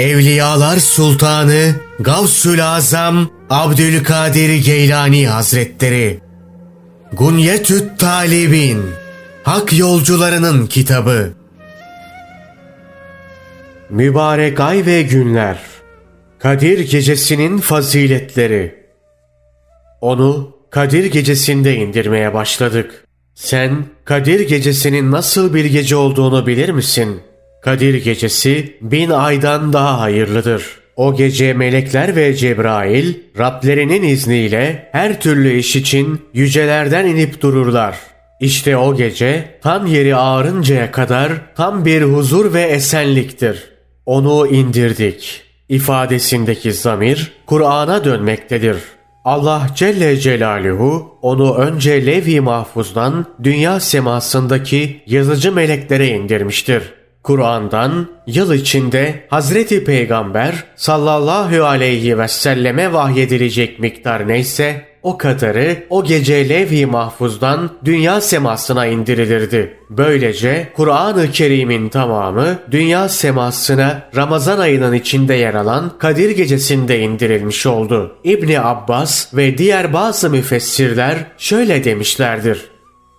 Evliyalar Sultanı Gavsül Azam Abdülkadir Geylani Hazretleri Gunyetüt Talibin Hak Yolcularının Kitabı Mübarek Ay ve Günler Kadir Gecesi'nin Faziletleri Onu Kadir Gecesi'nde indirmeye başladık. Sen Kadir Gecesi'nin nasıl bir gece olduğunu bilir misin? Kadir Gecesi bin aydan daha hayırlıdır. O gece melekler ve Cebrail Rablerinin izniyle her türlü iş için yücelerden inip dururlar. İşte o gece tam yeri ağrıncaya kadar tam bir huzur ve esenliktir. Onu indirdik. İfadesindeki zamir Kur'an'a dönmektedir. Allah Celle Celaluhu onu önce Levi Mahfuz'dan dünya semasındaki yazıcı meleklere indirmiştir. Kur'an'dan yıl içinde Hazreti Peygamber sallallahu aleyhi ve selleme vahyedilecek miktar neyse o kadarı o gece Levi Mahfuz'dan dünya semasına indirilirdi. Böylece Kur'an-ı Kerim'in tamamı dünya semasına Ramazan ayının içinde yer alan Kadir gecesinde indirilmiş oldu. İbni Abbas ve diğer bazı müfessirler şöyle demişlerdir.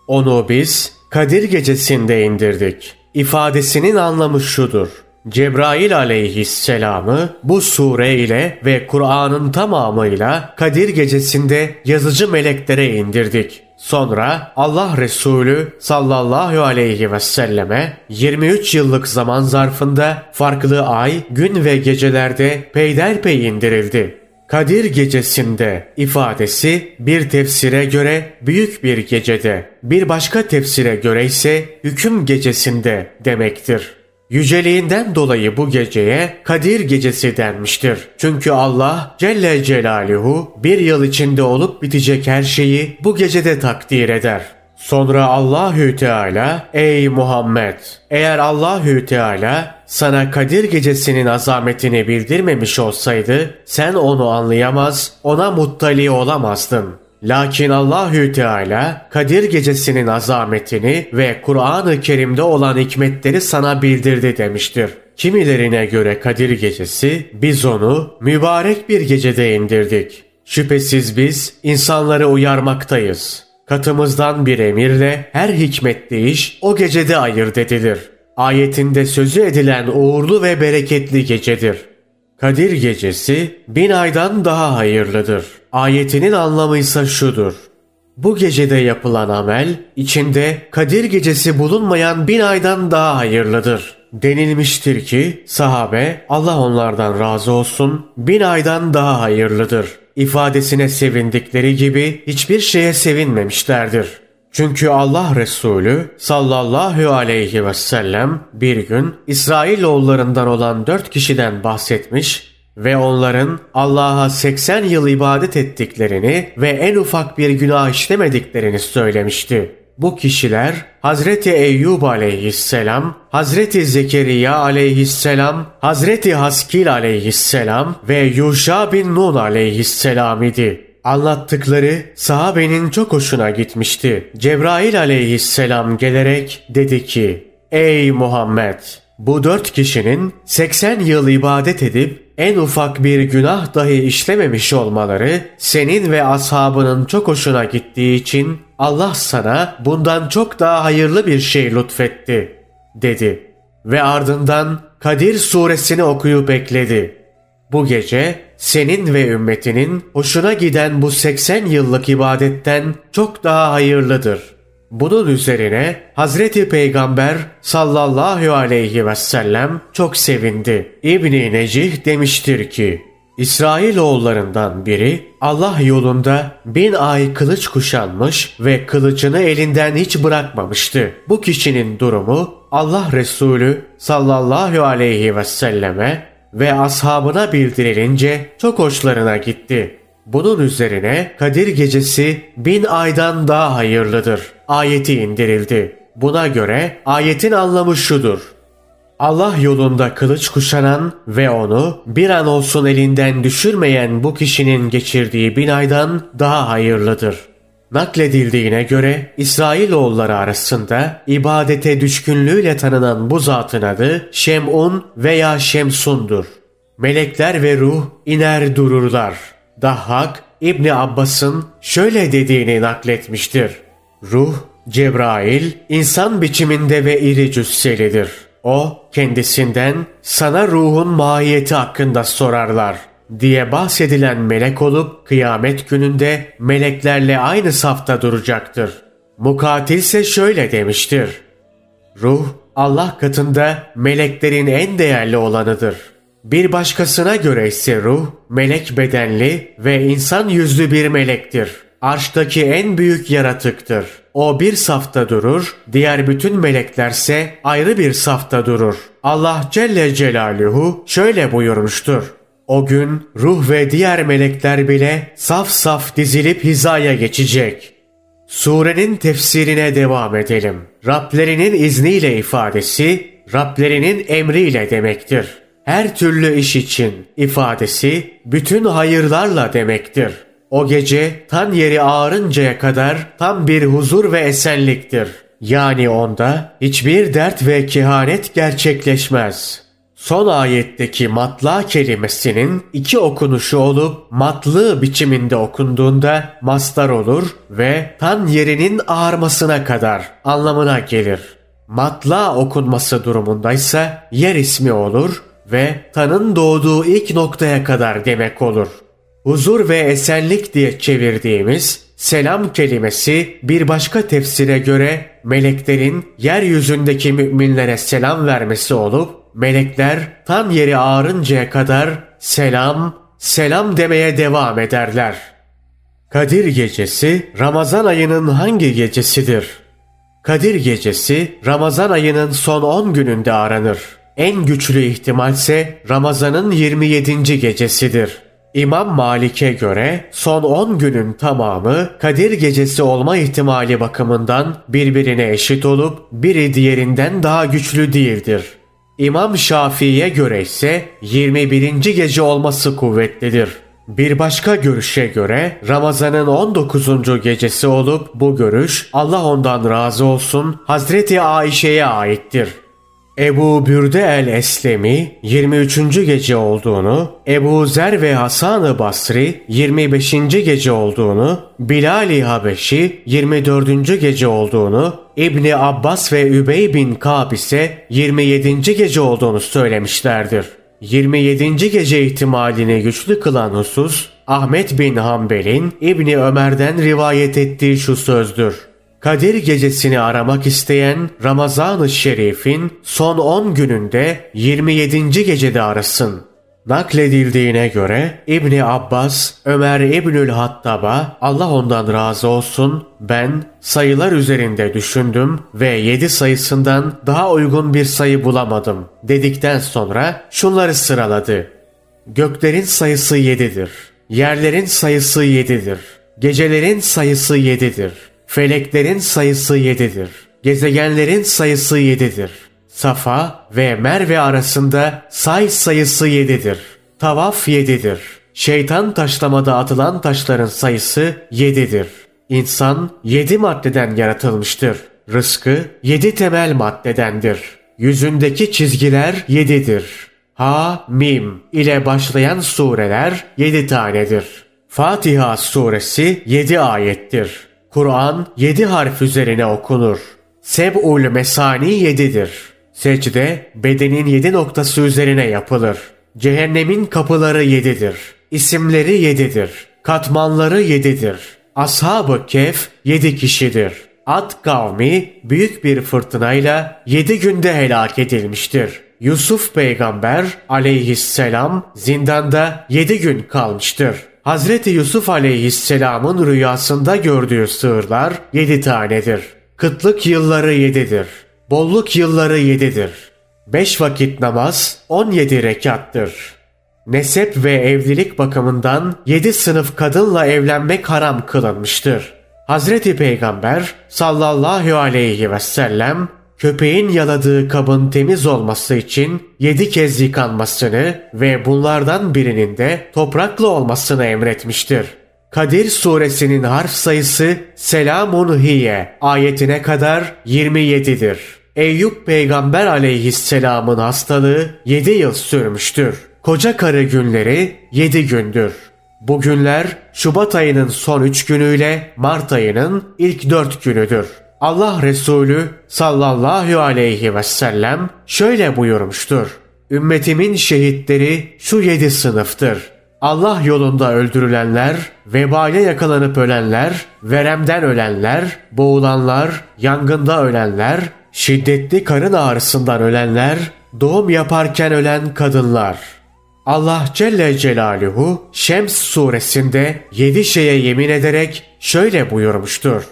Onu biz Kadir gecesinde indirdik. İfadesinin anlamı şudur. Cebrail aleyhisselamı bu sure ile ve Kur'an'ın tamamıyla Kadir gecesinde yazıcı meleklere indirdik. Sonra Allah Resulü sallallahu aleyhi ve selleme 23 yıllık zaman zarfında farklı ay, gün ve gecelerde peyderpey indirildi. Kadir gecesinde ifadesi bir tefsire göre büyük bir gecede, bir başka tefsire göre ise hüküm gecesinde demektir. Yüceliğinden dolayı bu geceye Kadir gecesi denmiştir. Çünkü Allah Celle Celaluhu bir yıl içinde olup bitecek her şeyi bu gecede takdir eder. Sonra Allahü Teala ey Muhammed eğer Allahü Teala sana Kadir gecesinin azametini bildirmemiş olsaydı sen onu anlayamaz, ona muttali olamazdın. Lakin Allahü Teala Kadir gecesinin azametini ve Kur'an-ı Kerim'de olan hikmetleri sana bildirdi demiştir. Kimilerine göre Kadir gecesi biz onu mübarek bir gecede indirdik. Şüphesiz biz insanları uyarmaktayız. Katımızdan bir emirle her hikmetli iş o gecede ayırt edilir. Ayetinde sözü edilen uğurlu ve bereketli gecedir. Kadir gecesi bin aydan daha hayırlıdır. Ayetinin anlamı ise şudur. Bu gecede yapılan amel içinde Kadir gecesi bulunmayan bin aydan daha hayırlıdır. Denilmiştir ki sahabe Allah onlardan razı olsun bin aydan daha hayırlıdır. İfadesine sevindikleri gibi hiçbir şeye sevinmemişlerdir. Çünkü Allah Resulü sallallahu aleyhi ve sellem bir gün İsrailoğullarından olan dört kişiden bahsetmiş ve onların Allah'a 80 yıl ibadet ettiklerini ve en ufak bir günah işlemediklerini söylemişti. Bu kişiler Hazreti Eyyub aleyhisselam, Hazreti Zekeriya aleyhisselam, Hazreti Haskil aleyhisselam ve Yuşa bin Nun aleyhisselam idi. Anlattıkları sahabenin çok hoşuna gitmişti. Cebrail aleyhisselam gelerek dedi ki, Ey Muhammed! Bu dört kişinin 80 yıl ibadet edip en ufak bir günah dahi işlememiş olmaları senin ve ashabının çok hoşuna gittiği için Allah sana bundan çok daha hayırlı bir şey lütfetti dedi. Ve ardından Kadir suresini okuyup ekledi. Bu gece senin ve ümmetinin hoşuna giden bu 80 yıllık ibadetten çok daha hayırlıdır. Bunun üzerine Hazreti Peygamber sallallahu aleyhi ve sellem çok sevindi. İbni Necih demiştir ki, İsrailoğullarından biri Allah yolunda bin ay kılıç kuşanmış ve kılıcını elinden hiç bırakmamıştı. Bu kişinin durumu Allah Resulü sallallahu aleyhi ve selleme ve ashabına bildirilince çok hoşlarına gitti. Bunun üzerine Kadir gecesi bin aydan daha hayırlıdır. Ayeti indirildi. Buna göre ayetin anlamı şudur. Allah yolunda kılıç kuşanan ve onu bir an olsun elinden düşürmeyen bu kişinin geçirdiği bin aydan daha hayırlıdır. Nakledildiğine göre İsrailoğulları arasında ibadete düşkünlüğüyle tanınan bu zatın adı Şem'un veya Şemsun'dur. melekler ve ruh iner dururlar. Dahhak İbni Abbas'ın şöyle dediğini nakletmiştir. Ruh, Cebrail, insan biçiminde ve iri cüsselidir. O, kendisinden sana ruhun mahiyeti hakkında sorarlar diye bahsedilen melek olup kıyamet gününde meleklerle aynı safta duracaktır. Mukatil ise şöyle demiştir. Ruh Allah katında meleklerin en değerli olanıdır. Bir başkasına göre ise ruh melek bedenli ve insan yüzlü bir melektir. Arştaki en büyük yaratıktır. O bir safta durur, diğer bütün meleklerse ayrı bir safta durur. Allah Celle Celaluhu şöyle buyurmuştur. O gün ruh ve diğer melekler bile saf saf dizilip hizaya geçecek. Surenin tefsirine devam edelim. Rablerinin izniyle ifadesi, Rablerinin emriyle demektir. Her türlü iş için ifadesi, bütün hayırlarla demektir. O gece tan yeri ağarıncaya kadar tam bir huzur ve esenliktir. Yani onda hiçbir dert ve kehanet gerçekleşmez. Son ayetteki matla kelimesinin iki okunuşu olup matlı biçiminde okunduğunda mastar olur ve tan yerinin ağarmasına kadar anlamına gelir. Matla okunması durumundaysa yer ismi olur ve tanın doğduğu ilk noktaya kadar demek olur. Huzur ve esenlik diye çevirdiğimiz selam kelimesi bir başka tefsire göre meleklerin yeryüzündeki müminlere selam vermesi olup melekler tam yeri ağarıncaya kadar selam, selam demeye devam ederler. Kadir gecesi Ramazan ayının hangi gecesidir? Kadir gecesi Ramazan ayının son 10 gününde aranır. En güçlü ihtimalse Ramazan'ın 27. gecesidir. İmam Malik'e göre son 10 günün tamamı Kadir gecesi olma ihtimali bakımından birbirine eşit olup biri diğerinden daha güçlü değildir. İmam Şafii'ye göre ise 21. gece olması kuvvetlidir. Bir başka görüşe göre Ramazan'ın 19. gecesi olup bu görüş Allah ondan razı olsun Hazreti Ayşe'ye aittir. Ebu Bürde el-Eslemi 23. gece olduğunu, Ebu Zer ve Hasan-ı Basri 25. gece olduğunu, Bilal-i Habeşi 24. gece olduğunu, İbni Abbas ve Übey bin Kab ise 27. gece olduğunu söylemişlerdir. 27. gece ihtimalini güçlü kılan husus, Ahmet bin Hanbel'in İbni Ömer'den rivayet ettiği şu sözdür. Kadir gecesini aramak isteyen Ramazan-ı Şerif'in son 10 gününde 27. gecede arasın. Nakledildiğine göre İbni Abbas, Ömer İbnül Hattab'a Allah ondan razı olsun ben sayılar üzerinde düşündüm ve 7 sayısından daha uygun bir sayı bulamadım dedikten sonra şunları sıraladı. Göklerin sayısı 7'dir. Yerlerin sayısı 7'dir. Gecelerin sayısı 7'dir. Feleklerin sayısı yedidir. Gezegenlerin sayısı yedidir. Safa ve Merve arasında say sayısı yedidir. Tavaf yedidir. Şeytan taşlamada atılan taşların sayısı yedidir. İnsan yedi maddeden yaratılmıştır. Rızkı yedi temel maddedendir. Yüzündeki çizgiler yedidir. Ha, Mim ile başlayan sureler yedi tanedir. Fatiha suresi yedi ayettir. Kur'an yedi harf üzerine okunur. Seb'ul mesani yedidir. Secde bedenin yedi noktası üzerine yapılır. Cehennemin kapıları yedidir. İsimleri yedidir. Katmanları yedidir. Ashab-ı Kehf yedi kişidir. Ad kavmi büyük bir fırtınayla yedi günde helak edilmiştir. Yusuf peygamber aleyhisselam zindanda yedi gün kalmıştır. Hazreti Yusuf aleyhisselamın rüyasında gördüğü sığırlar yedi tanedir. Kıtlık yılları yedidir. Bolluk yılları yedidir. Beş vakit namaz on yedi rekattır. Nesep ve evlilik bakımından yedi sınıf kadınla evlenmek haram kılınmıştır. Hazreti Peygamber sallallahu aleyhi ve sellem köpeğin yaladığı kabın temiz olması için yedi kez yıkanmasını ve bunlardan birinin de topraklı olmasını emretmiştir. Kadir suresinin harf sayısı Selamun hiye ayetine kadar 27'dir. Eyüp peygamber aleyhisselamın hastalığı 7 yıl sürmüştür. Koca karı günleri 7 gündür. Bu günler Şubat ayının son 3 günüyle Mart ayının ilk 4 günüdür. Allah Resulü sallallahu aleyhi ve sellem şöyle buyurmuştur. Ümmetimin şehitleri şu yedi sınıftır. Allah yolunda öldürülenler, vebale yakalanıp ölenler, veremden ölenler, boğulanlar, yangında ölenler, şiddetli karın ağrısından ölenler, doğum yaparken ölen kadınlar. Allah Celle Celaluhu Şems suresinde yedi şeye yemin ederek şöyle buyurmuştur.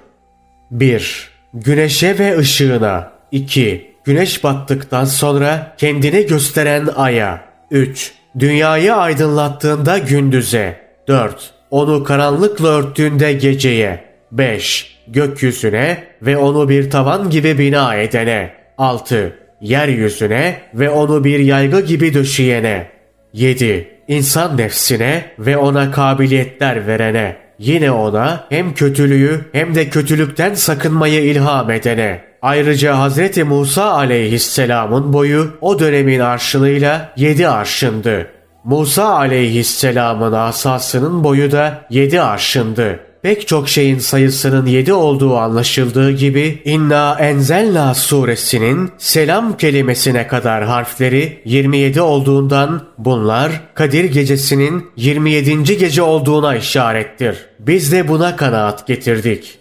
1. Güneşe ve ışığına. 2. Güneş battıktan sonra kendini gösteren aya. 3. Dünyayı aydınlattığında gündüze. 4. Onu karanlıkla örttüğünde geceye. 5. Gökyüzüne ve onu bir tavan gibi bina edene. 6. Yeryüzüne ve onu bir yaygı gibi döşeyene. 7. İnsan nefsine ve ona kabiliyetler verene. Yine ona hem kötülüğü hem de kötülükten sakınmayı ilham edene. Ayrıca Hz. Musa aleyhisselamın boyu o dönemin arşınıyla 7 arşındı. Musa aleyhisselamın asasının boyu da 7 arşındı. Pek çok şeyin sayısının 7 olduğu anlaşıldığı gibi İnna Enzelna suresinin selam kelimesine kadar harfleri 27 olduğundan bunlar Kadir gecesinin 27. gece olduğuna işarettir. Biz de buna kanaat getirdik.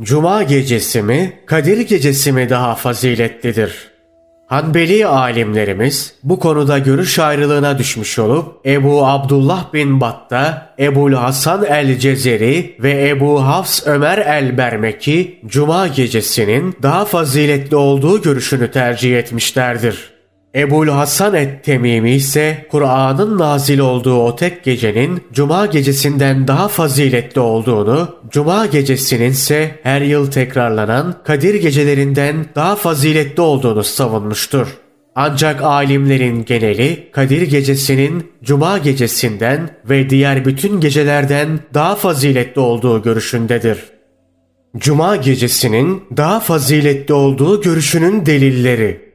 Cuma gecesi mi, Kadir gecesi mi daha faziletlidir? Hanbeli alimlerimiz bu konuda görüş ayrılığına düşmüş olup Ebu Abdullah bin Batta, Ebu Hasan el-Cezeri ve Ebu Hafs Ömer el-Bermeki Cuma gecesinin daha faziletli olduğu görüşünü tercih etmişlerdir. Ebul Hasan et-Temimi ise Kur'an'ın nazil olduğu o tek gecenin Cuma gecesinden daha faziletli olduğunu, Cuma gecesinin ise her yıl tekrarlanan Kadir gecelerinden daha faziletli olduğunu savunmuştur. Ancak alimlerin geneli Kadir gecesinin Cuma gecesinden ve diğer bütün gecelerden daha faziletli olduğu görüşündedir. Cuma gecesinin daha faziletli olduğu görüşünün delilleri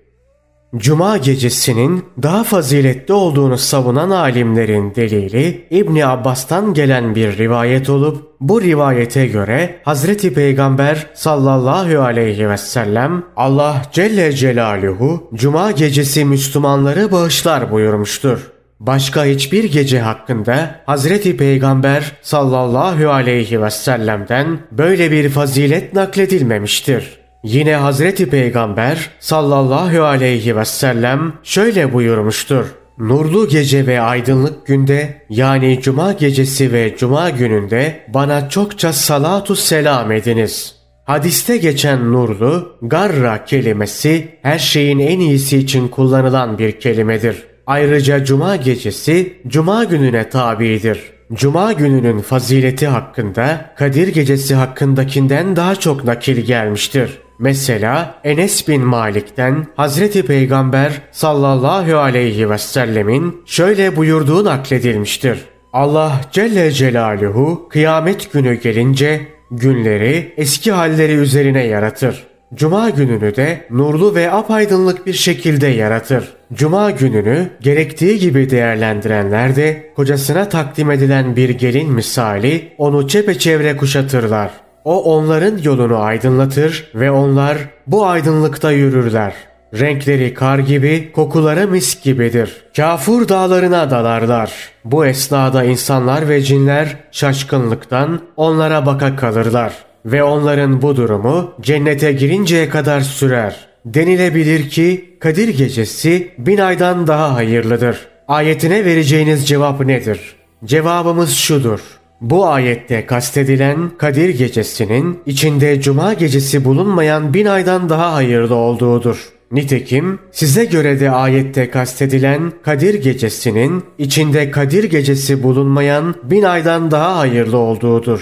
Cuma gecesinin daha faziletli olduğunu savunan alimlerin delili İbni Abbas'tan gelen bir rivayet olup bu rivayete göre Hazreti Peygamber sallallahu aleyhi ve sellem Allah Celle Celaluhu Cuma gecesi Müslümanları bağışlar buyurmuştur. Başka hiçbir gece hakkında Hazreti Peygamber sallallahu aleyhi ve sellem'den böyle bir fazilet nakledilmemiştir. Yine Hazreti Peygamber sallallahu aleyhi ve sellem şöyle buyurmuştur. Nurlu gece ve aydınlık günde yani cuma gecesi ve cuma gününde bana çokça salatu selam ediniz. Hadiste geçen nurlu, garra kelimesi her şeyin en iyisi için kullanılan bir kelimedir. Ayrıca cuma gecesi cuma gününe tabidir. Cuma gününün fazileti hakkında Kadir gecesi hakkındakinden daha çok nakil gelmiştir. Mesela Enes bin Malik'ten Hazreti Peygamber sallallahu aleyhi ve sellemin şöyle buyurduğu nakledilmiştir. Allah Celle Celaluhu kıyamet günü gelince günleri eski halleri üzerine yaratır. Cuma gününü de nurlu ve apaydınlık bir şekilde yaratır. Cuma gününü gerektiği gibi değerlendirenler de kocasına takdim edilen bir gelin misali onu çepeçevre kuşatırlar. O onların yolunu aydınlatır ve onlar bu aydınlıkta yürürler. Renkleri kar gibi, kokuları mis gibidir. Kafur dağlarına dalarlar. Bu esnada insanlar ve cinler şaşkınlıktan onlara baka kalırlar. Ve onların bu durumu cennete girinceye kadar sürer. Denilebilir ki Kadir gecesi bin aydan daha hayırlıdır. Ayetine vereceğiniz cevap nedir? Cevabımız şudur. Bu ayette kastedilen Kadir gecesinin içinde cuma gecesi bulunmayan bin aydan daha hayırlı olduğudur. Nitekim size göre de ayette kastedilen Kadir gecesinin içinde Kadir gecesi bulunmayan bin aydan daha hayırlı olduğudur.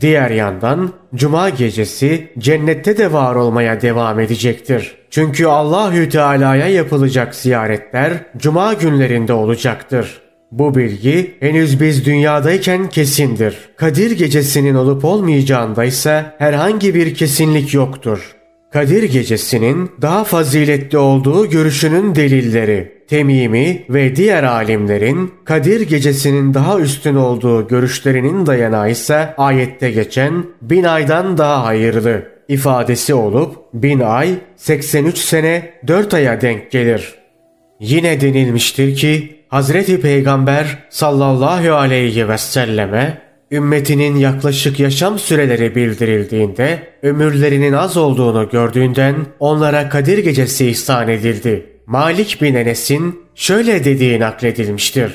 Diğer yandan cuma gecesi cennette de var olmaya devam edecektir. Çünkü Allahü Teala'ya yapılacak ziyaretler cuma günlerinde olacaktır. Bu bilgi henüz biz dünyadayken kesindir. Kadir gecesinin olup olmayacağında ise herhangi bir kesinlik yoktur. Kadir gecesinin daha faziletli olduğu görüşünün delilleri Temimi ve diğer alimlerin Kadir gecesinin daha üstün olduğu görüşlerinin dayanağı ise ayette geçen bin aydan daha hayırlı ifadesi olup bin ay 83 sene 4 aya denk gelir. Yine denilmiştir ki Hazreti Peygamber sallallahu aleyhi ve selleme ümmetinin yaklaşık yaşam süreleri bildirildiğinde ömürlerinin az olduğunu gördüğünden onlara Kadir Gecesi ihsan edildi. Malik bin Enes'in şöyle dediği nakledilmiştir.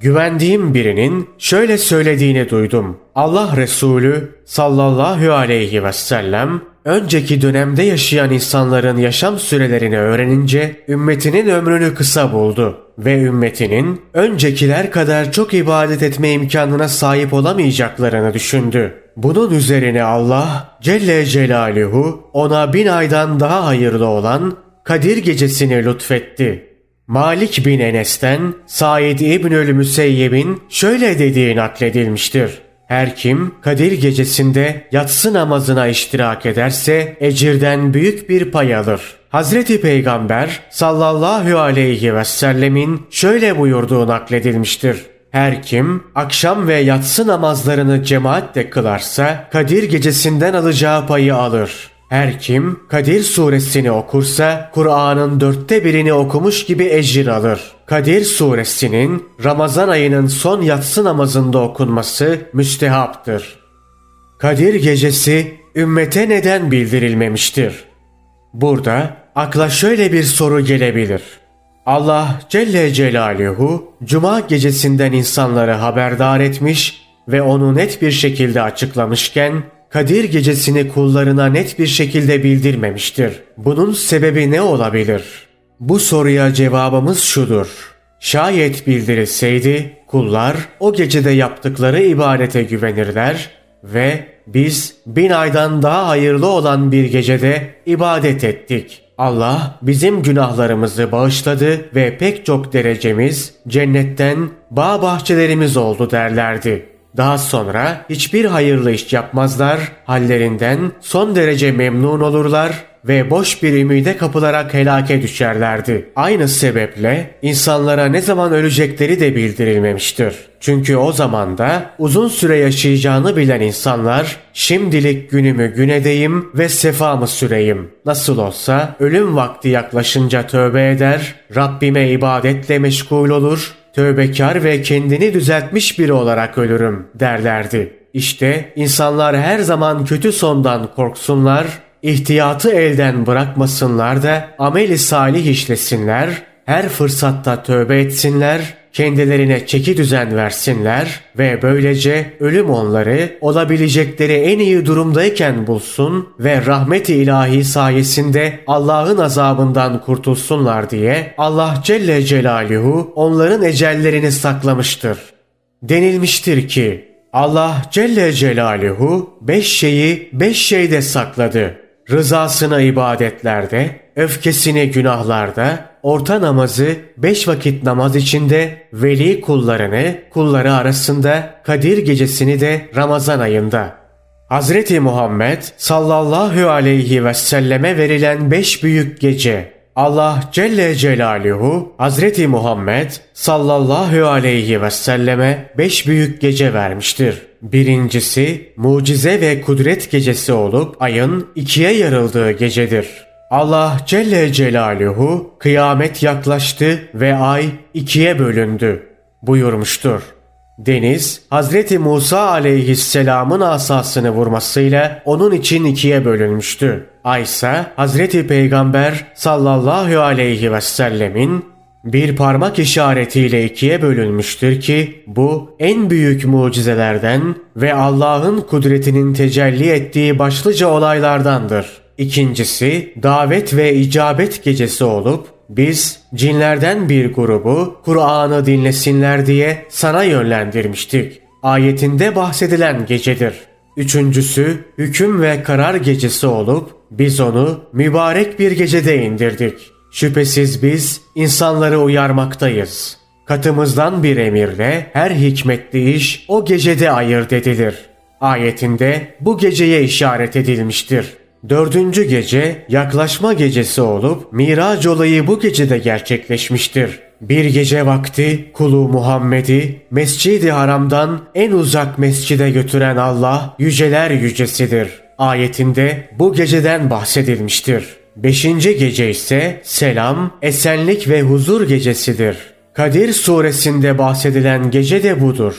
Güvendiğim birinin şöyle söylediğini duydum. Allah Resulü sallallahu aleyhi ve sellem önceki dönemde yaşayan insanların yaşam sürelerini öğrenince ümmetinin ömrünü kısa buldu ve ümmetinin öncekiler kadar çok ibadet etme imkanına sahip olamayacaklarını düşündü. Bunun üzerine Allah Celle Celaluhu ona bin aydan daha hayırlı olan Kadir gecesini lütfetti. Malik bin Enes'ten Said İbnül Müseyyeb'in şöyle dediği nakledilmiştir. Her kim Kadir gecesinde yatsı namazına iştirak ederse ecirden büyük bir pay alır. Hazreti Peygamber sallallahu aleyhi ve sellemin şöyle buyurduğu nakledilmiştir. Her kim akşam ve yatsı namazlarını cemaatle kılarsa Kadir gecesinden alacağı payı alır. Her kim Kadir suresini okursa Kur'an'ın dörtte birini okumuş gibi ecir alır. Kadir suresinin Ramazan ayının son yatsı namazında okunması müstehaptır. Kadir gecesi ümmete neden bildirilmemiştir? Burada akla şöyle bir soru gelebilir. Allah Celle Celaluhu Cuma gecesinden insanları haberdar etmiş ve onu net bir şekilde açıklamışken Kadir gecesini kullarına net bir şekilde bildirmemiştir. Bunun sebebi ne olabilir? Bu soruya cevabımız şudur. Şayet bildirilseydi kullar o gecede yaptıkları ibadete güvenirler ve biz bin aydan daha hayırlı olan bir gecede ibadet ettik. Allah bizim günahlarımızı bağışladı ve pek çok derecemiz cennetten bağ bahçelerimiz oldu derlerdi. Daha sonra hiçbir hayırlı iş yapmazlar, hallerinden son derece memnun olurlar ve boş bir ümide kapılarak helake düşerlerdi. Aynı sebeple insanlara ne zaman ölecekleri de bildirilmemiştir. Çünkü o zaman da uzun süre yaşayacağını bilen insanlar şimdilik günümü gün edeyim ve sefamı süreyim. Nasıl olsa ölüm vakti yaklaşınca tövbe eder, Rabbime ibadetle meşgul olur tövbekar ve kendini düzeltmiş biri olarak ölürüm derlerdi. İşte insanlar her zaman kötü sondan korksunlar, ihtiyatı elden bırakmasınlar da ameli salih işlesinler, her fırsatta tövbe etsinler, kendilerine çeki düzen versinler ve böylece ölüm onları olabilecekleri en iyi durumdayken bulsun ve rahmet-i ilahi sayesinde Allah'ın azabından kurtulsunlar diye Allah Celle Celaluhu onların ecellerini saklamıştır. Denilmiştir ki Allah Celle Celaluhu beş şeyi beş şeyde sakladı. Rızasını ibadetlerde, öfkesini günahlarda, orta namazı beş vakit namaz içinde, veli kullarını kulları arasında, Kadir gecesini de Ramazan ayında. Hazreti Muhammed sallallahu aleyhi ve selleme verilen beş büyük gece. Allah Celle Celaluhu Hazreti Muhammed sallallahu aleyhi ve selleme beş büyük gece vermiştir. Birincisi mucize ve kudret gecesi olup ayın ikiye yarıldığı gecedir. Allah Celle Celaluhu kıyamet yaklaştı ve ay ikiye bölündü buyurmuştur. Deniz, Hazreti Musa aleyhisselamın asasını vurmasıyla onun için ikiye bölünmüştü. Ay ise Hazreti Peygamber sallallahu aleyhi ve sellemin bir parmak işaretiyle ikiye bölünmüştür ki bu en büyük mucizelerden ve Allah'ın kudretinin tecelli ettiği başlıca olaylardandır. İkincisi davet ve icabet gecesi olup biz cinlerden bir grubu Kur'an'ı dinlesinler diye sana yönlendirmiştik. Ayetinde bahsedilen gecedir. Üçüncüsü hüküm ve karar gecesi olup biz onu mübarek bir gecede indirdik. Şüphesiz biz insanları uyarmaktayız. Katımızdan bir emirle her hikmetli iş o gecede ayırt edilir. Ayetinde bu geceye işaret edilmiştir. Dördüncü gece yaklaşma gecesi olup Miraç olayı bu gecede gerçekleşmiştir. Bir gece vakti kulu Muhammed'i Mescid-i Haram'dan en uzak mescide götüren Allah yüceler yücesidir. Ayetinde bu geceden bahsedilmiştir. Beşinci gece ise selam, esenlik ve huzur gecesidir. Kadir suresinde bahsedilen gece de budur.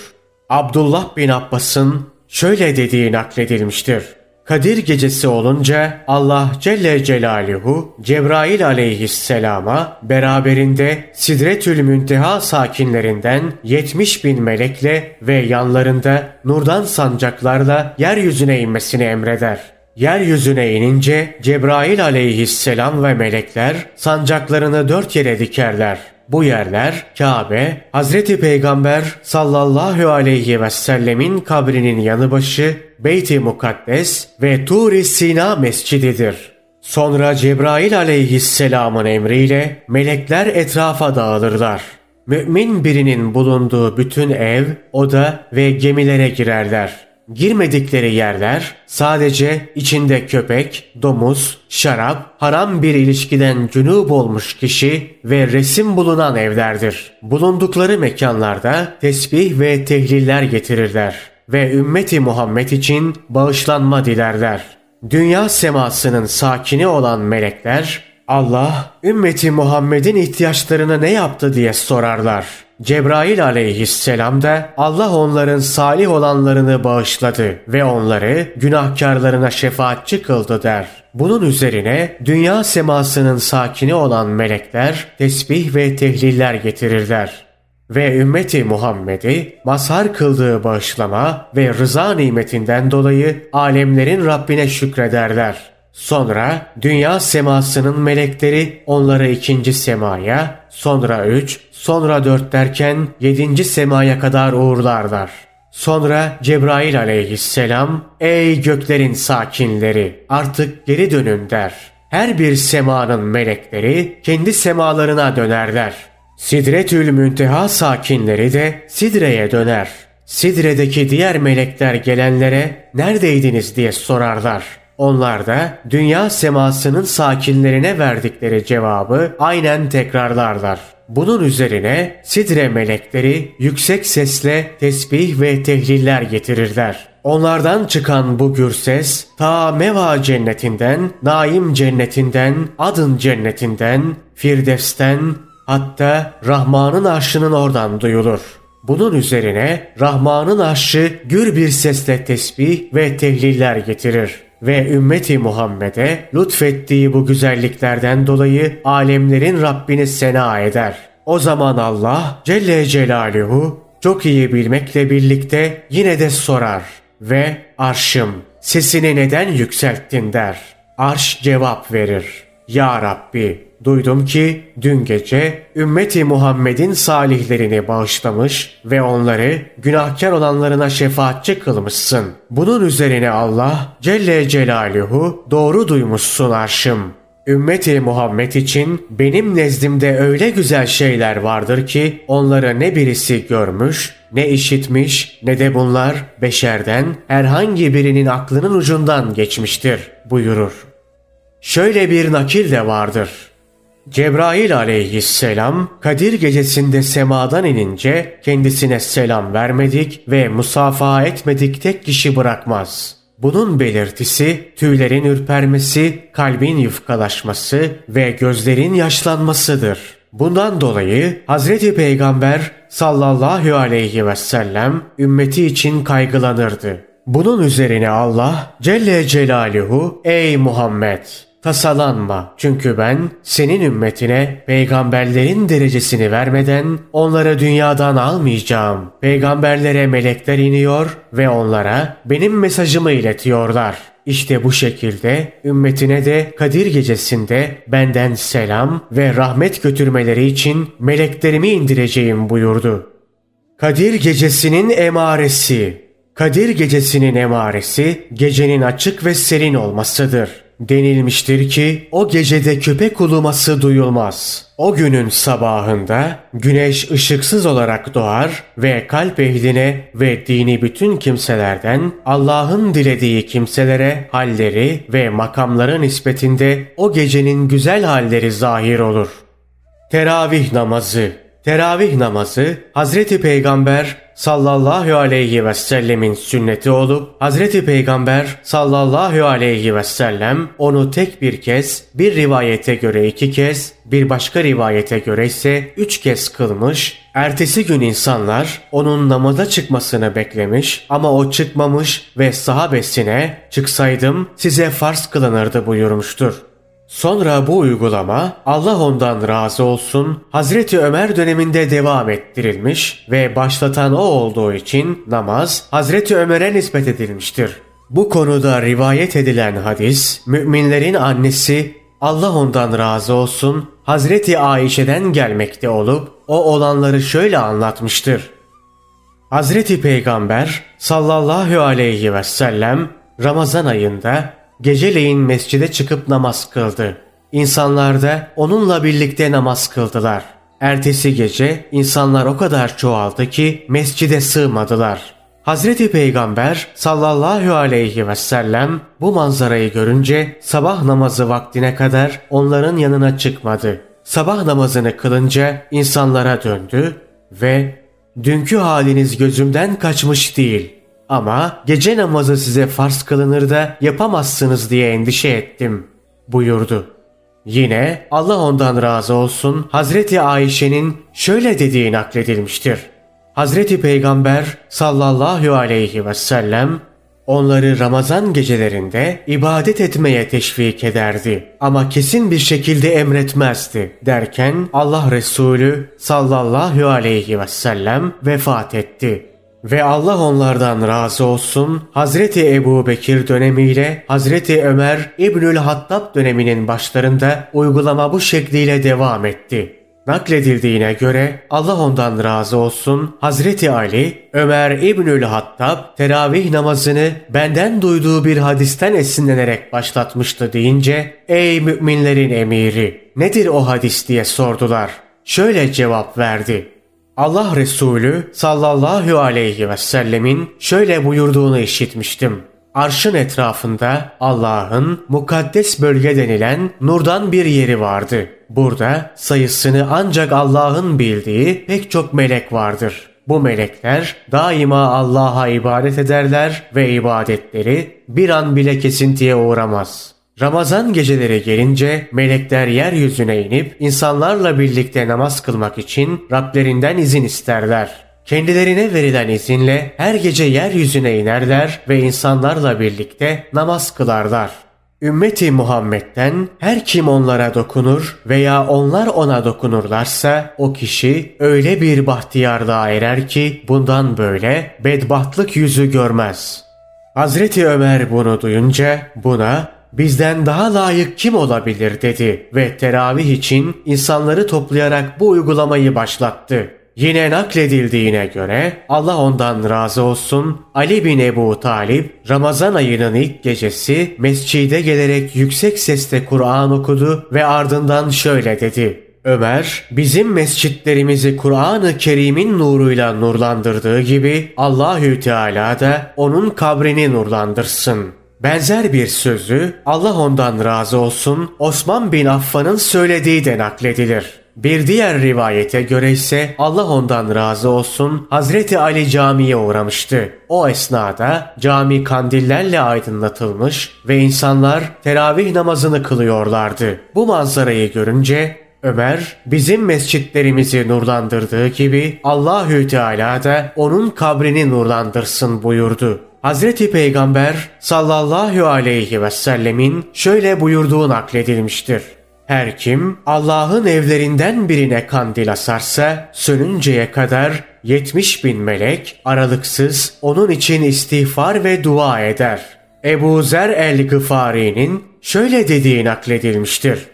Abdullah bin Abbas'ın şöyle dediği nakledilmiştir. Kadir gecesi olunca Allah Celle Celaluhu Cebrail aleyhisselama beraberinde Sidretül Münteha sakinlerinden 70 bin melekle ve yanlarında nurdan sancaklarla yeryüzüne inmesini emreder. Yeryüzüne inince Cebrail aleyhisselam ve melekler sancaklarını dört yere dikerler. Bu yerler Kabe, Hazreti Peygamber sallallahu aleyhi ve sellemin kabrinin yanı başı Beyt-i Mukaddes ve Tur-i Sina mescididir. Sonra Cebrail aleyhisselamın emriyle melekler etrafa dağılırlar. Mümin birinin bulunduğu bütün ev, oda ve gemilere girerler. Girmedikleri yerler sadece içinde köpek, domuz, şarap, haram bir ilişkiden cünub olmuş kişi ve resim bulunan evlerdir. Bulundukları mekanlarda tesbih ve tehliller getirirler ve ümmeti Muhammed için bağışlanma dilerler. Dünya semasının sakini olan melekler Allah ümmeti Muhammed'in ihtiyaçlarını ne yaptı diye sorarlar. Cebrail aleyhisselam da Allah onların salih olanlarını bağışladı ve onları günahkarlarına şefaatçi kıldı der. Bunun üzerine dünya semasının sakini olan melekler tesbih ve tehliller getirirler ve ümmeti Muhammed'i mazhar kıldığı bağışlama ve rıza nimetinden dolayı alemlerin Rabbine şükrederler. Sonra dünya semasının melekleri onları ikinci semaya, sonra üç, sonra dört derken yedinci semaya kadar uğurlarlar. Sonra Cebrail aleyhisselam, ey göklerin sakinleri artık geri dönün der. Her bir semanın melekleri kendi semalarına dönerler. Sidretül Münteha sakinleri de Sidre'ye döner. Sidre'deki diğer melekler gelenlere neredeydiniz diye sorarlar. Onlar da dünya semasının sakinlerine verdikleri cevabı aynen tekrarlarlar. Bunun üzerine sidre melekleri yüksek sesle tesbih ve tehliller getirirler. Onlardan çıkan bu gür ses ta Meva cennetinden, Naim cennetinden, Adın cennetinden, Firdevs'ten hatta Rahman'ın arşının oradan duyulur. Bunun üzerine Rahman'ın arşı gür bir sesle tesbih ve tehliller getirir ve ümmeti Muhammed'e lütfettiği bu güzelliklerden dolayı alemlerin Rabbini sena eder. O zaman Allah Celle Celaluhu çok iyi bilmekle birlikte yine de sorar ve arşım sesini neden yükselttin der. Arş cevap verir. Ya Rabbi duydum ki dün gece ümmeti Muhammed'in salihlerini bağışlamış ve onları günahkar olanlarına şefaatçi kılmışsın. Bunun üzerine Allah Celle Celaluhu doğru duymuşsun arşım. Ümmeti Muhammed için benim nezdimde öyle güzel şeyler vardır ki onları ne birisi görmüş, ne işitmiş, ne de bunlar beşerden herhangi birinin aklının ucundan geçmiştir buyurur. Şöyle bir nakil de vardır. Cebrail aleyhisselam Kadir gecesinde semadan inince kendisine selam vermedik ve musafaha etmedik tek kişi bırakmaz. Bunun belirtisi tüylerin ürpermesi, kalbin yufkalaşması ve gözlerin yaşlanmasıdır. Bundan dolayı Hazreti Peygamber sallallahu aleyhi ve sellem ümmeti için kaygılanırdı. Bunun üzerine Allah Celle Celaluhu ey Muhammed Tasalanma çünkü ben senin ümmetine peygamberlerin derecesini vermeden onları dünyadan almayacağım. Peygamberlere melekler iniyor ve onlara benim mesajımı iletiyorlar. İşte bu şekilde ümmetine de Kadir gecesinde benden selam ve rahmet götürmeleri için meleklerimi indireceğim buyurdu. Kadir gecesinin emaresi Kadir gecesinin emaresi gecenin açık ve serin olmasıdır. Denilmiştir ki o gecede köpek uluması duyulmaz. O günün sabahında güneş ışıksız olarak doğar ve kalp ehline ve dini bütün kimselerden Allah'ın dilediği kimselere halleri ve makamları nispetinde o gecenin güzel halleri zahir olur. Teravih namazı Teravih namazı Hazreti Peygamber sallallahu aleyhi ve sellemin sünneti olup Hazreti Peygamber sallallahu aleyhi ve sellem onu tek bir kez, bir rivayete göre iki kez, bir başka rivayete göre ise üç kez kılmış. Ertesi gün insanlar onun namaza çıkmasını beklemiş ama o çıkmamış ve sahabesine çıksaydım size farz kılınırdı buyurmuştur. Sonra bu uygulama Allah ondan razı olsun Hazreti Ömer döneminde devam ettirilmiş ve başlatan o olduğu için namaz Hazreti Ömer'e nispet edilmiştir. Bu konuda rivayet edilen hadis müminlerin annesi Allah ondan razı olsun Hazreti Ayşe'den gelmekte olup o olanları şöyle anlatmıştır. Hazreti Peygamber sallallahu aleyhi ve sellem Ramazan ayında Geceleyin mescide çıkıp namaz kıldı. İnsanlar da onunla birlikte namaz kıldılar. Ertesi gece insanlar o kadar çoğaldı ki mescide sığmadılar. Hazreti Peygamber sallallahu aleyhi ve sellem bu manzarayı görünce sabah namazı vaktine kadar onların yanına çıkmadı. Sabah namazını kılınca insanlara döndü ve dünkü haliniz gözümden kaçmış değil. Ama gece namazı size farz kılınır da yapamazsınız diye endişe ettim buyurdu. Yine Allah ondan razı olsun Hazreti Ayşe'nin şöyle dediği nakledilmiştir. Hazreti Peygamber sallallahu aleyhi ve sellem onları Ramazan gecelerinde ibadet etmeye teşvik ederdi ama kesin bir şekilde emretmezdi derken Allah Resulü sallallahu aleyhi ve sellem vefat etti. Ve Allah onlardan razı olsun Hazreti Ebu Bekir dönemiyle Hazreti Ömer İbnül Hattab döneminin başlarında uygulama bu şekliyle devam etti. Nakledildiğine göre Allah ondan razı olsun Hazreti Ali Ömer İbnül Hattab teravih namazını benden duyduğu bir hadisten esinlenerek başlatmıştı deyince ey müminlerin emiri nedir o hadis diye sordular. Şöyle cevap verdi. Allah Resulü sallallahu aleyhi ve sellemin şöyle buyurduğunu işitmiştim. Arşın etrafında Allah'ın mukaddes bölge denilen nurdan bir yeri vardı. Burada sayısını ancak Allah'ın bildiği pek çok melek vardır. Bu melekler daima Allah'a ibadet ederler ve ibadetleri bir an bile kesintiye uğramaz. Ramazan geceleri gelince melekler yeryüzüne inip insanlarla birlikte namaz kılmak için Rablerinden izin isterler. Kendilerine verilen izinle her gece yeryüzüne inerler ve insanlarla birlikte namaz kılarlar. Ümmeti Muhammed'den her kim onlara dokunur veya onlar ona dokunurlarsa o kişi öyle bir bahtiyarlığa erer ki bundan böyle bedbahtlık yüzü görmez. Hazreti Ömer bunu duyunca buna bizden daha layık kim olabilir dedi ve teravih için insanları toplayarak bu uygulamayı başlattı. Yine nakledildiğine göre Allah ondan razı olsun Ali bin Ebu Talip Ramazan ayının ilk gecesi mescide gelerek yüksek sesle Kur'an okudu ve ardından şöyle dedi. Ömer, bizim mescitlerimizi Kur'an-ı Kerim'in nuruyla nurlandırdığı gibi Allahü Teala da onun kabrini nurlandırsın.'' Benzer bir sözü Allah ondan razı olsun Osman bin Affan'ın söylediği de nakledilir. Bir diğer rivayete göre ise Allah ondan razı olsun Hazreti Ali camiye uğramıştı. O esnada cami kandillerle aydınlatılmış ve insanlar teravih namazını kılıyorlardı. Bu manzarayı görünce Ömer bizim mescitlerimizi nurlandırdığı gibi Allahü Teala da onun kabrini nurlandırsın buyurdu. Hazreti Peygamber sallallahu aleyhi ve sellemin şöyle buyurduğu nakledilmiştir. Her kim Allah'ın evlerinden birine kandil asarsa sönünceye kadar 70 bin melek aralıksız onun için istiğfar ve dua eder. Ebu Zer el-Gıfari'nin şöyle dediği nakledilmiştir.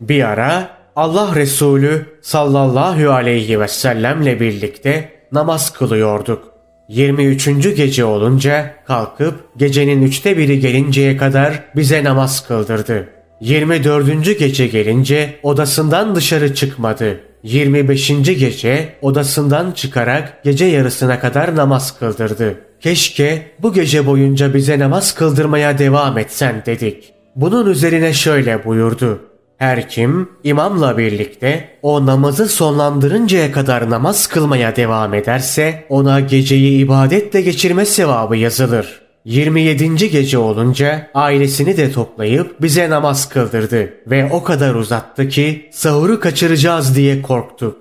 Bir ara Allah Resulü sallallahu aleyhi ve sellemle birlikte namaz kılıyorduk. 23. gece olunca kalkıp gecenin üçte biri gelinceye kadar bize namaz kıldırdı. 24. gece gelince odasından dışarı çıkmadı. 25. gece odasından çıkarak gece yarısına kadar namaz kıldırdı. Keşke bu gece boyunca bize namaz kıldırmaya devam etsen dedik. Bunun üzerine şöyle buyurdu. Her kim imamla birlikte o namazı sonlandırıncaya kadar namaz kılmaya devam ederse ona geceyi ibadetle geçirme sevabı yazılır. 27. gece olunca ailesini de toplayıp bize namaz kıldırdı ve o kadar uzattı ki sahuru kaçıracağız diye korktuk.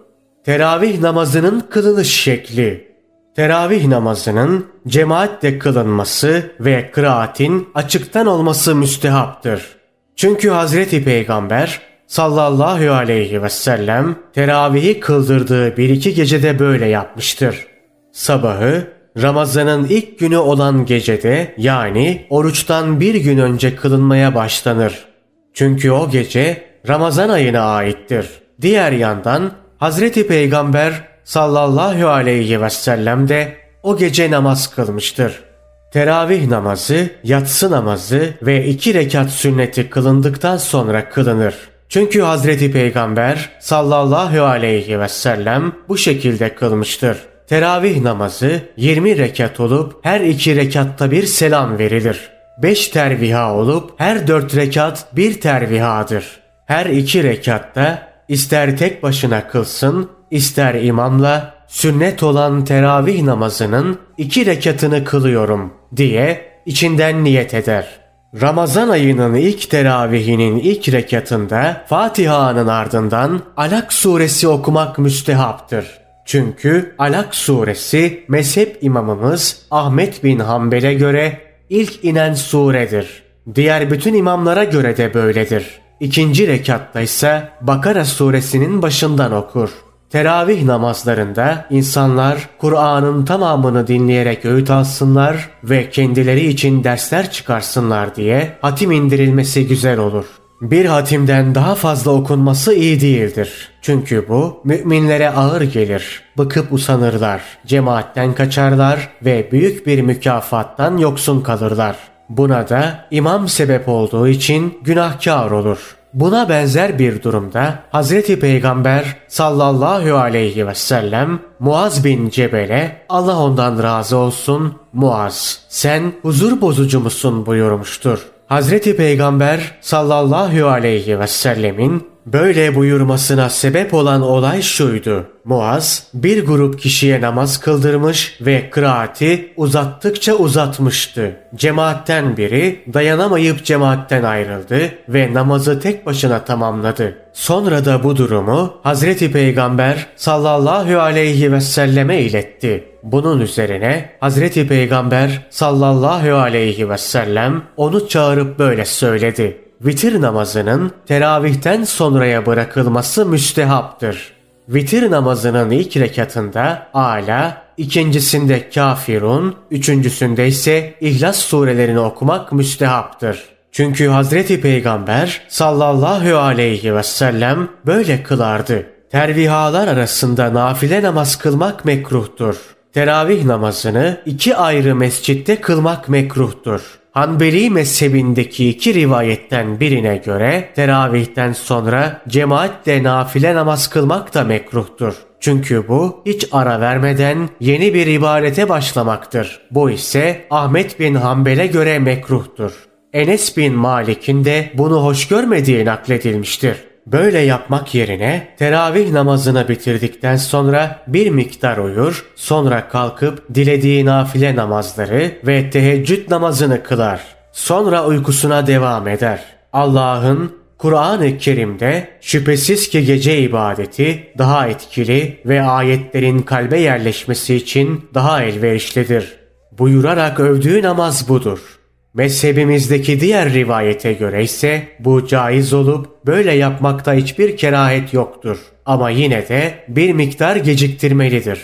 Teravih namazının kılınış şekli Teravih namazının cemaatle kılınması ve kıraatin açıktan olması müstehaptır. Çünkü Hazreti Peygamber sallallahu aleyhi ve sellem teravihi kıldırdığı bir iki gecede böyle yapmıştır. Sabahı Ramazan'ın ilk günü olan gecede yani oruçtan bir gün önce kılınmaya başlanır. Çünkü o gece Ramazan ayına aittir. Diğer yandan Hazreti Peygamber sallallahu aleyhi ve sellem de o gece namaz kılmıştır. Teravih namazı, yatsı namazı ve iki rekat sünneti kılındıktan sonra kılınır. Çünkü Hazreti Peygamber sallallahu aleyhi ve sellem bu şekilde kılmıştır. Teravih namazı 20 rekat olup her iki rekatta bir selam verilir. 5 terviha olup her 4 rekat bir tervihadır. Her iki rekatta ister tek başına kılsın ister imamla sünnet olan teravih namazının iki rekatını kılıyorum diye içinden niyet eder. Ramazan ayının ilk teravihinin ilk rekatında Fatiha'nın ardından Alak suresi okumak müstehaptır. Çünkü Alak suresi mezhep imamımız Ahmet bin Hanbel'e göre ilk inen suredir. Diğer bütün imamlara göre de böyledir. İkinci rekatta ise Bakara suresinin başından okur. Teravih namazlarında insanlar Kur'an'ın tamamını dinleyerek öğüt alsınlar ve kendileri için dersler çıkarsınlar diye hatim indirilmesi güzel olur. Bir hatimden daha fazla okunması iyi değildir. Çünkü bu müminlere ağır gelir. Bıkıp usanırlar, cemaatten kaçarlar ve büyük bir mükafattan yoksun kalırlar. Buna da imam sebep olduğu için günahkar olur. Buna benzer bir durumda Hazreti Peygamber sallallahu aleyhi ve sellem Muaz bin Cebel'e Allah ondan razı olsun Muaz sen huzur bozucu musun buyurmuştur. Hazreti Peygamber sallallahu aleyhi ve sellemin böyle buyurmasına sebep olan olay şuydu. Muaz bir grup kişiye namaz kıldırmış ve kıraati uzattıkça uzatmıştı. Cemaatten biri dayanamayıp cemaatten ayrıldı ve namazı tek başına tamamladı. Sonra da bu durumu Hazreti Peygamber sallallahu aleyhi ve selleme iletti. Bunun üzerine Hazreti Peygamber sallallahu aleyhi ve sellem onu çağırıp böyle söyledi. Vitir namazının teravihten sonraya bırakılması müstehaptır. Vitir namazının ilk rekatında Ala, ikincisinde Kafirun, üçüncüsünde ise İhlas surelerini okumak müstehaptır. Çünkü Hazreti Peygamber sallallahu aleyhi ve sellem böyle kılardı. Tervihalar arasında nafile namaz kılmak mekruhtur. Teravih namazını iki ayrı mescitte kılmak mekruhtur. Hanbeli mezhebindeki iki rivayetten birine göre teravihten sonra cemaatle nafile namaz kılmak da mekruhtur. Çünkü bu hiç ara vermeden yeni bir ibadete başlamaktır. Bu ise Ahmet bin Hanbel'e göre mekruhtur. Enes bin Malik'in de bunu hoş görmediği nakledilmiştir. Böyle yapmak yerine teravih namazını bitirdikten sonra bir miktar uyur, sonra kalkıp dilediği nafile namazları ve teheccüd namazını kılar. Sonra uykusuna devam eder. Allah'ın Kur'an-ı Kerim'de şüphesiz ki gece ibadeti daha etkili ve ayetlerin kalbe yerleşmesi için daha elverişlidir. Buyurarak övdüğü namaz budur. Mezhebimizdeki diğer rivayete göre ise bu caiz olup böyle yapmakta hiçbir kerahet yoktur. Ama yine de bir miktar geciktirmelidir.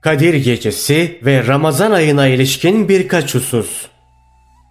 Kadir Gecesi ve Ramazan ayına ilişkin birkaç husus.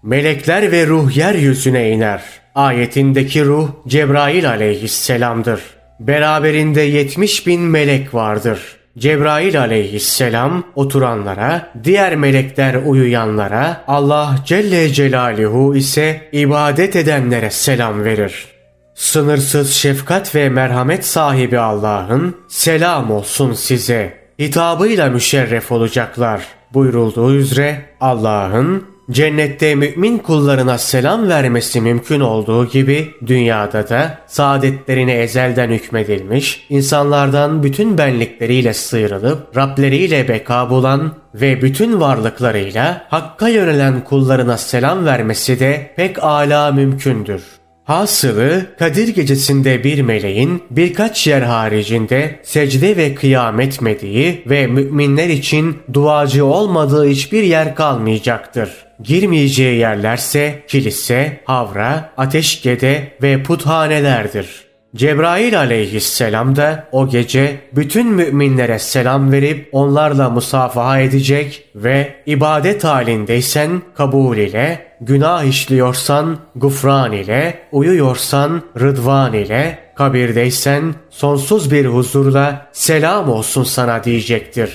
Melekler ve ruh yeryüzüne iner. Ayetindeki ruh Cebrail aleyhisselamdır. Beraberinde yetmiş bin melek vardır. Cebrail aleyhisselam oturanlara, diğer melekler uyuyanlara, Allah Celle Celaluhu ise ibadet edenlere selam verir. Sınırsız şefkat ve merhamet sahibi Allah'ın selam olsun size hitabıyla müşerref olacaklar. Buyurulduğu üzere Allah'ın Cennette mümin kullarına selam vermesi mümkün olduğu gibi dünyada da saadetlerine ezelden hükmedilmiş, insanlardan bütün benlikleriyle sıyrılıp Rableriyle beka bulan ve bütün varlıklarıyla Hakk'a yönelen kullarına selam vermesi de pek âlâ mümkündür. Hasılı Kadir gecesinde bir meleğin birkaç yer haricinde secde ve kıyam etmediği ve müminler için duacı olmadığı hiçbir yer kalmayacaktır. Girmeyeceği yerlerse kilise, havra, ateşgede ve puthanelerdir. Cebrail aleyhisselam da o gece bütün müminlere selam verip onlarla musafaha edecek ve ibadet halindeysen kabul ile, günah işliyorsan gufran ile, uyuyorsan rıdvan ile, kabirdeysen sonsuz bir huzurla selam olsun sana diyecektir.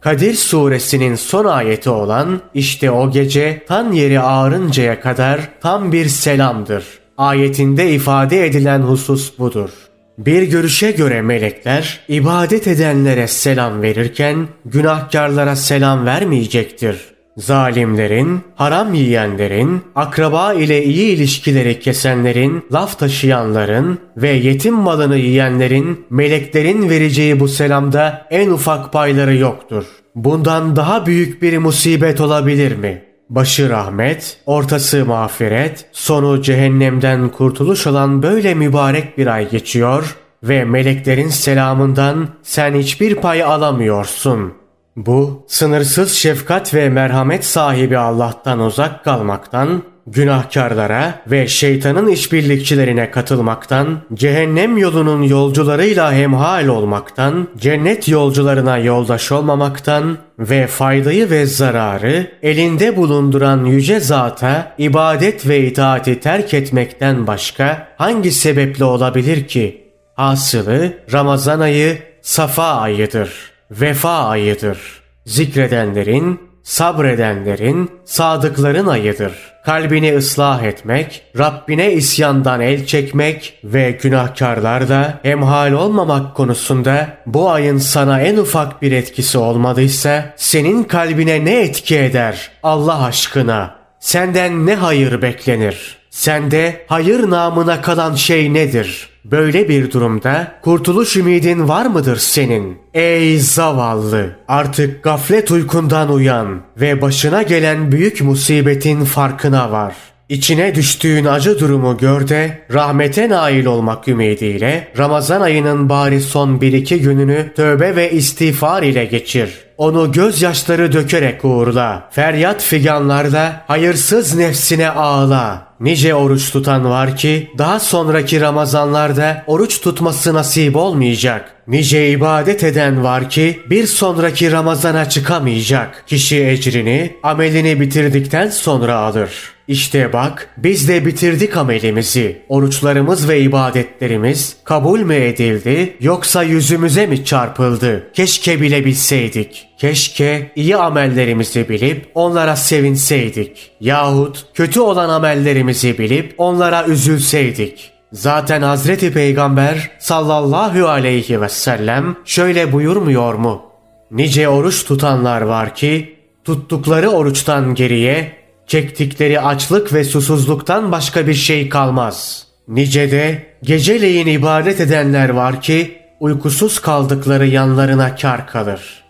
Kadir suresinin son ayeti olan işte o gece tan yeri ağrıncaya kadar tam bir selamdır. Ayetinde ifade edilen husus budur. Bir görüşe göre melekler ibadet edenlere selam verirken günahkarlara selam vermeyecektir. Zalimlerin, haram yiyenlerin, akraba ile iyi ilişkileri kesenlerin, laf taşıyanların ve yetim malını yiyenlerin meleklerin vereceği bu selamda en ufak payları yoktur. Bundan daha büyük bir musibet olabilir mi?'' Başı rahmet, ortası mağfiret, sonu cehennemden kurtuluş olan böyle mübarek bir ay geçiyor ve meleklerin selamından sen hiçbir pay alamıyorsun. Bu sınırsız şefkat ve merhamet sahibi Allah'tan uzak kalmaktan günahkarlara ve şeytanın işbirlikçilerine katılmaktan, cehennem yolunun yolcularıyla hemhal olmaktan, cennet yolcularına yoldaş olmamaktan ve faydayı ve zararı elinde bulunduran yüce zata ibadet ve itaati terk etmekten başka hangi sebeple olabilir ki? Asılı Ramazan ayı Safa ayıdır, vefa ayıdır. Zikredenlerin, sabredenlerin, sadıkların ayıdır.'' kalbini ıslah etmek, Rabbine isyandan el çekmek ve günahkarlarda hemhal olmamak konusunda bu ayın sana en ufak bir etkisi olmadıysa senin kalbine ne etki eder Allah aşkına? Senden ne hayır beklenir? Sende hayır namına kalan şey nedir? Böyle bir durumda kurtuluş ümidin var mıdır senin? Ey zavallı! Artık gaflet uykundan uyan ve başına gelen büyük musibetin farkına var. İçine düştüğün acı durumu gör de rahmete nail olmak ümidiyle Ramazan ayının bari son bir iki gününü tövbe ve istiğfar ile geçir. Onu gözyaşları dökerek uğurla. Feryat figanlarda hayırsız nefsine ağla. Nice oruç tutan var ki daha sonraki Ramazanlarda oruç tutması nasip olmayacak. Nice ibadet eden var ki bir sonraki Ramazana çıkamayacak. Kişi ecrini, amelini bitirdikten sonra alır. İşte bak biz de bitirdik amelimizi. Oruçlarımız ve ibadetlerimiz kabul mü edildi yoksa yüzümüze mi çarpıldı? Keşke bile bilseydik. Keşke iyi amellerimizi bilip onlara sevinseydik. Yahut kötü olan amellerimizi bilip onlara üzülseydik. Zaten Hazreti Peygamber sallallahu aleyhi ve sellem şöyle buyurmuyor mu? Nice oruç tutanlar var ki tuttukları oruçtan geriye çektikleri açlık ve susuzluktan başka bir şey kalmaz. Nice de geceleyin ibadet edenler var ki uykusuz kaldıkları yanlarına kar kalır.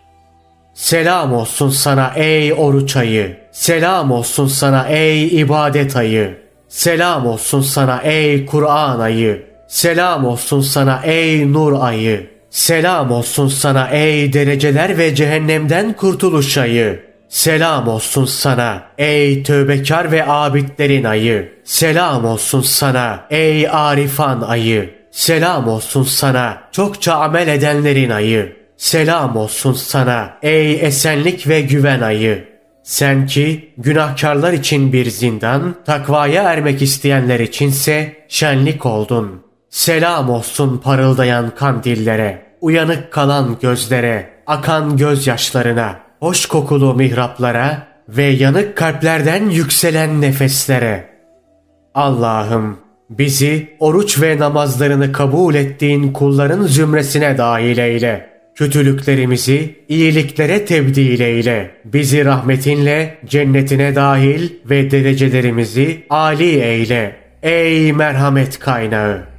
Selam olsun sana ey oruç ayı. Selam olsun sana ey ibadet ayı. Selam olsun sana ey Kur'an ayı. Selam olsun sana ey nur ayı. Selam olsun sana ey dereceler ve cehennemden kurtuluş ayı. Selam olsun sana ey tövbekar ve abidlerin ayı. Selam olsun sana ey arifan ayı. Selam olsun sana çokça amel edenlerin ayı. Selam olsun sana ey esenlik ve güven ayı. Sen ki günahkarlar için bir zindan, takvaya ermek isteyenler içinse şenlik oldun. Selam olsun parıldayan kandillere, uyanık kalan gözlere, akan gözyaşlarına, hoş kokulu mihraplara ve yanık kalplerden yükselen nefeslere. Allah'ım bizi oruç ve namazlarını kabul ettiğin kulların zümresine dahil eyle. Kötülüklerimizi iyiliklere tebdil eyle. Bizi rahmetinle cennetine dahil ve derecelerimizi âli eyle. Ey merhamet kaynağı!